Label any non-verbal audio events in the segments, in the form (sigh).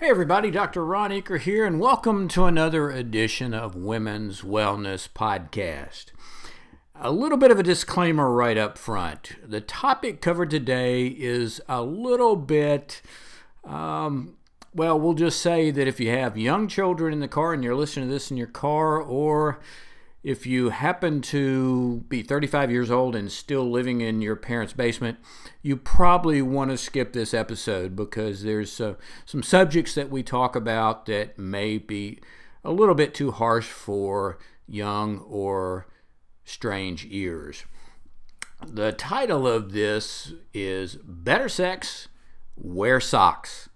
Hey everybody, Dr. Ron Eaker here, and welcome to another edition of Women's Wellness Podcast. A little bit of a disclaimer right up front. The topic covered today is a little bit, um, well, we'll just say that if you have young children in the car and you're listening to this in your car, or if you happen to be 35 years old and still living in your parents' basement, you probably want to skip this episode because there's uh, some subjects that we talk about that may be a little bit too harsh for young or strange ears. The title of this is Better Sex, Wear Socks.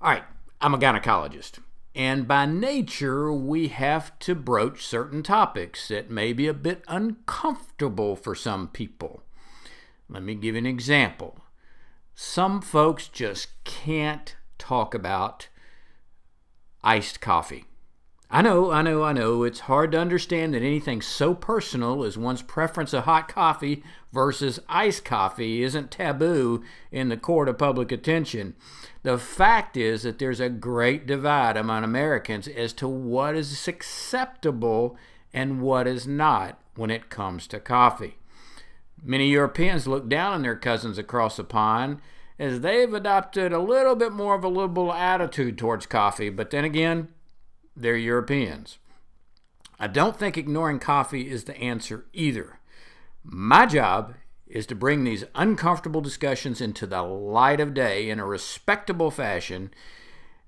All right, I'm a gynecologist. And by nature, we have to broach certain topics that may be a bit uncomfortable for some people. Let me give you an example. Some folks just can't talk about iced coffee. I know, I know, I know. It's hard to understand that anything so personal as one's preference of hot coffee versus iced coffee isn't taboo in the court of public attention. The fact is that there's a great divide among Americans as to what is acceptable and what is not when it comes to coffee. Many Europeans look down on their cousins across the pond as they've adopted a little bit more of a liberal attitude towards coffee, but then again, they're Europeans. I don't think ignoring coffee is the answer either. My job is to bring these uncomfortable discussions into the light of day in a respectable fashion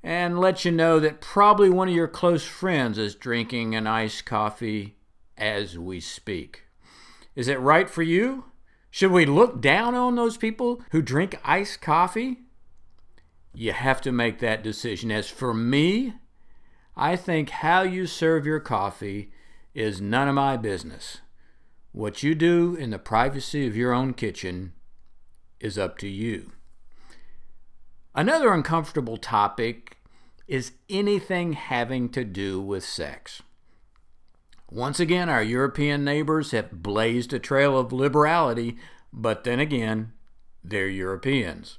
and let you know that probably one of your close friends is drinking an iced coffee as we speak. Is it right for you? Should we look down on those people who drink iced coffee? You have to make that decision. As for me, I think how you serve your coffee is none of my business. What you do in the privacy of your own kitchen is up to you. Another uncomfortable topic is anything having to do with sex. Once again, our European neighbors have blazed a trail of liberality, but then again, they're Europeans.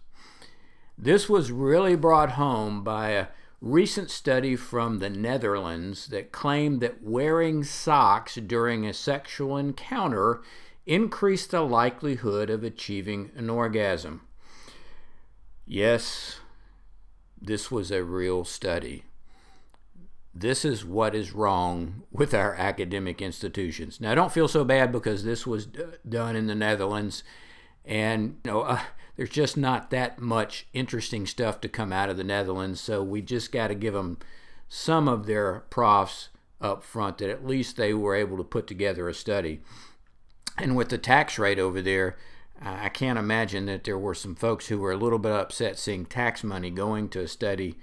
This was really brought home by a recent study from the Netherlands that claimed that wearing socks during a sexual encounter increased the likelihood of achieving an orgasm. Yes, this was a real study. This is what is wrong with our academic institutions. Now, don't feel so bad because this was d- done in the Netherlands, and you know, uh, there's just not that much interesting stuff to come out of the Netherlands. So we just got to give them some of their profs up front that at least they were able to put together a study. And with the tax rate over there, I can't imagine that there were some folks who were a little bit upset seeing tax money going to a study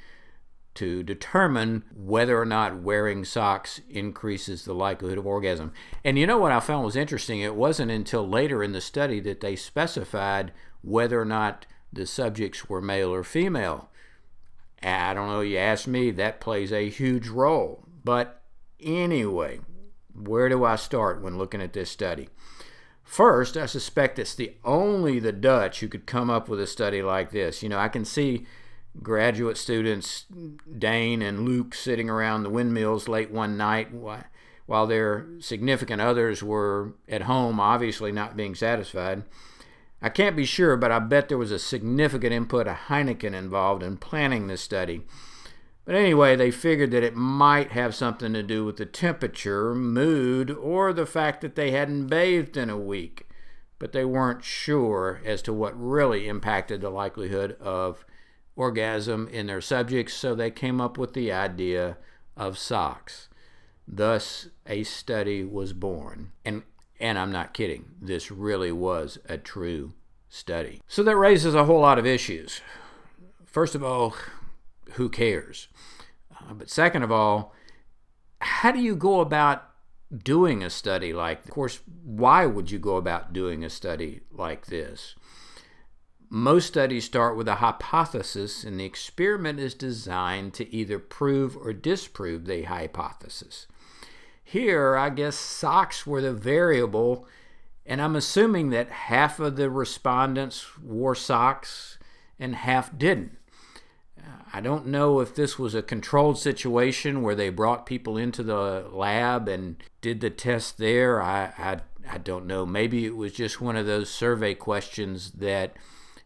to determine whether or not wearing socks increases the likelihood of orgasm. And you know what I found was interesting? It wasn't until later in the study that they specified whether or not the subjects were male or female. I don't know, you ask me, that plays a huge role. But anyway, where do I start when looking at this study? First, I suspect it's the only the Dutch who could come up with a study like this. You know, I can see graduate students, Dane and Luke, sitting around the windmills late one night while their significant others were at home, obviously not being satisfied. I can't be sure, but I bet there was a significant input of Heineken involved in planning this study. But anyway, they figured that it might have something to do with the temperature, mood, or the fact that they hadn't bathed in a week. But they weren't sure as to what really impacted the likelihood of orgasm in their subjects, so they came up with the idea of socks. Thus, a study was born. And and I'm not kidding, this really was a true study. So that raises a whole lot of issues. First of all, who cares? Uh, but second of all, how do you go about doing a study like of course why would you go about doing a study like this most studies start with a hypothesis and the experiment is designed to either prove or disprove the hypothesis here i guess socks were the variable and i'm assuming that half of the respondents wore socks and half didn't I don't know if this was a controlled situation where they brought people into the lab and did the test there. I, I, I don't know. Maybe it was just one of those survey questions that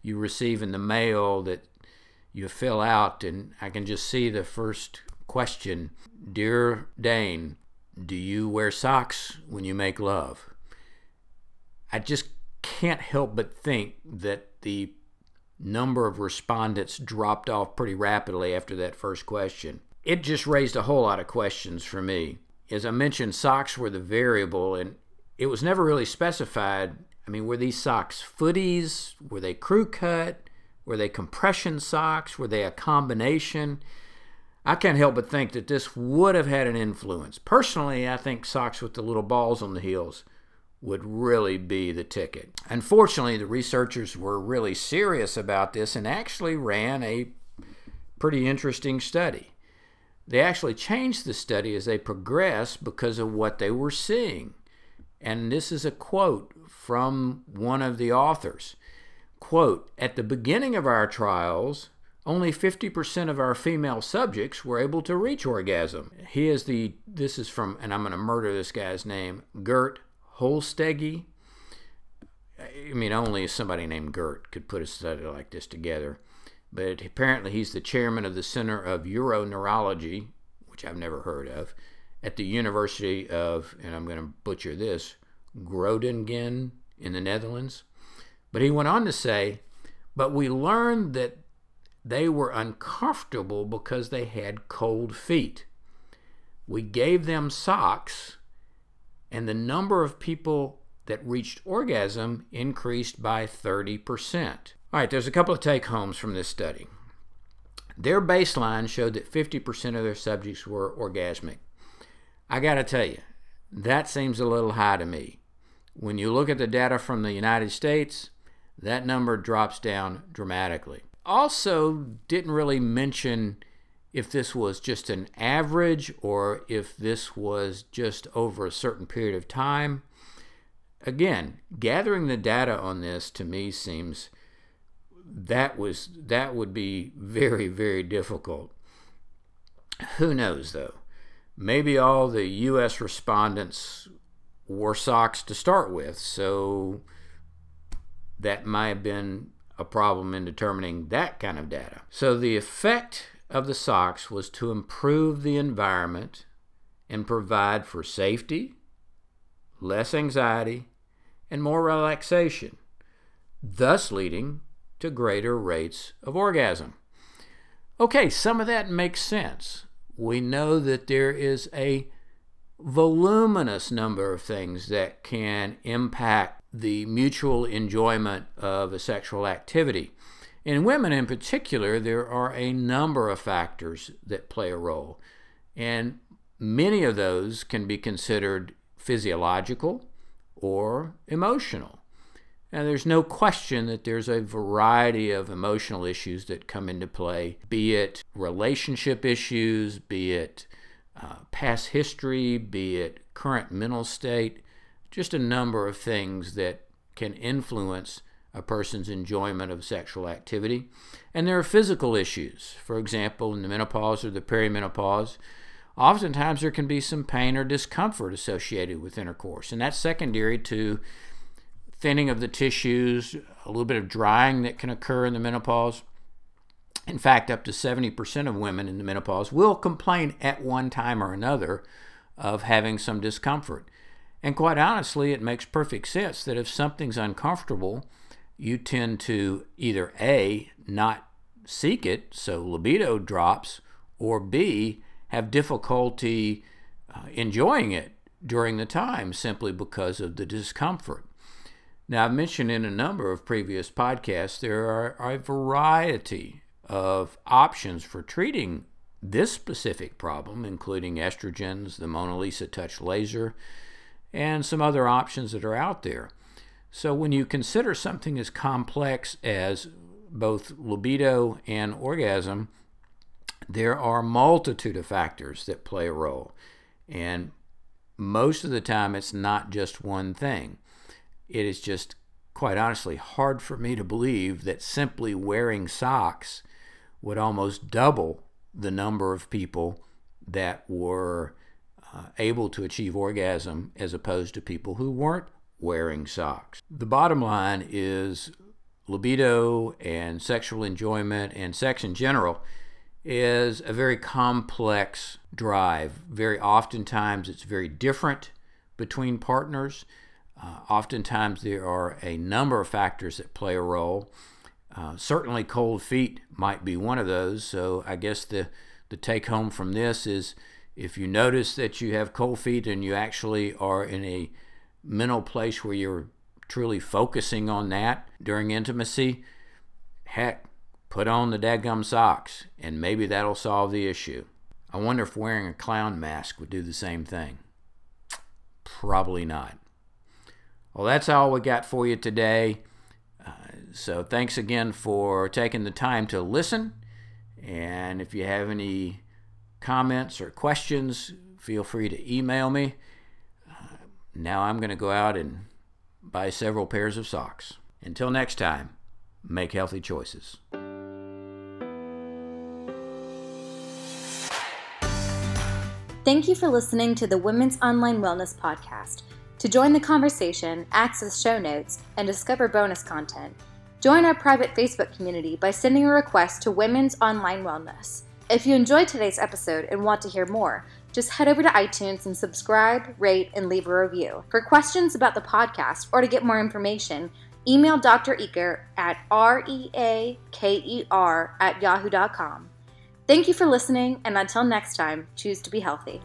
you receive in the mail that you fill out, and I can just see the first question Dear Dane, do you wear socks when you make love? I just can't help but think that the number of respondents dropped off pretty rapidly after that first question. It just raised a whole lot of questions for me. As I mentioned, socks were the variable, and it was never really specified. I mean, were these socks footies? Were they crew cut? Were they compression socks? Were they a combination? I can't help but think that this would have had an influence. Personally, I think socks with the little balls on the heels would really be the ticket. Unfortunately, the researchers were really serious about this and actually ran a pretty interesting study. They actually changed the study as they progressed because of what they were seeing. And this is a quote from one of the authors. Quote, at the beginning of our trials, only 50% of our female subjects were able to reach orgasm. He is the, this is from, and I'm going to murder this guy's name, Gert Holstege. I mean, only somebody named Gert could put a study like this together. But apparently, he's the chairman of the Center of Uroneurology, which I've never heard of, at the University of, and I'm going to butcher this, Groningen in the Netherlands. But he went on to say, but we learned that they were uncomfortable because they had cold feet. We gave them socks and the number of people that reached orgasm increased by 30%. All right, there's a couple of take homes from this study. Their baseline showed that 50% of their subjects were orgasmic. I got to tell you, that seems a little high to me. When you look at the data from the United States, that number drops down dramatically. Also, didn't really mention if this was just an average or if this was just over a certain period of time. Again, gathering the data on this to me seems that was that would be (laughs) very very difficult. Who knows though? Maybe all the US respondents wore socks to start with, so that might have been a problem in determining that kind of data. So the effect of the socks was to improve the environment and provide for safety, less anxiety, and more relaxation, thus leading to greater rates of orgasm. Okay, some of that makes sense. We know that there is a voluminous number of things that can impact the mutual enjoyment of a sexual activity. In women in particular, there are a number of factors that play a role, and many of those can be considered physiological or emotional. And there's no question that there's a variety of emotional issues that come into play, be it relationship issues, be it uh, past history, be it current mental state, just a number of things that can influence a person's enjoyment of sexual activity. And there are physical issues. For example, in the menopause or the perimenopause, oftentimes there can be some pain or discomfort associated with intercourse. And that's secondary to thinning of the tissues, a little bit of drying that can occur in the menopause. In fact, up to 70% of women in the menopause will complain at one time or another of having some discomfort. And quite honestly, it makes perfect sense that if something's uncomfortable, you tend to either A, not seek it, so libido drops, or B, have difficulty uh, enjoying it during the time simply because of the discomfort. Now, I've mentioned in a number of previous podcasts there are a variety of options for treating this specific problem, including estrogens, the Mona Lisa Touch laser, and some other options that are out there. So, when you consider something as complex as both libido and orgasm, there are multitude of factors that play a role. And most of the time, it's not just one thing. It is just, quite honestly, hard for me to believe that simply wearing socks would almost double the number of people that were uh, able to achieve orgasm as opposed to people who weren't wearing socks. The bottom line is libido and sexual enjoyment and sex in general is a very complex drive. Very oftentimes, it's very different between partners. Uh, oftentimes, there are a number of factors that play a role. Uh, certainly, cold feet might be one of those. So, I guess the, the take home from this is if you notice that you have cold feet and you actually are in a mental place where you're truly focusing on that during intimacy, heck, put on the dadgum socks and maybe that'll solve the issue. I wonder if wearing a clown mask would do the same thing. Probably not. Well, that's all we got for you today. Uh, so thanks again for taking the time to listen. And if you have any comments or questions, feel free to email me. Uh, now I'm going to go out and buy several pairs of socks. Until next time, make healthy choices. Thank you for listening to the Women's Online Wellness Podcast. To join the conversation, access show notes, and discover bonus content, join our private Facebook community by sending a request to Women's Online Wellness. If you enjoyed today's episode and want to hear more, just head over to iTunes and subscribe, rate, and leave a review. For questions about the podcast or to get more information, email Dr. Eaker at R-E-A-K-E-R at yahoo.com. Thank you for listening, and until next time, choose to be healthy.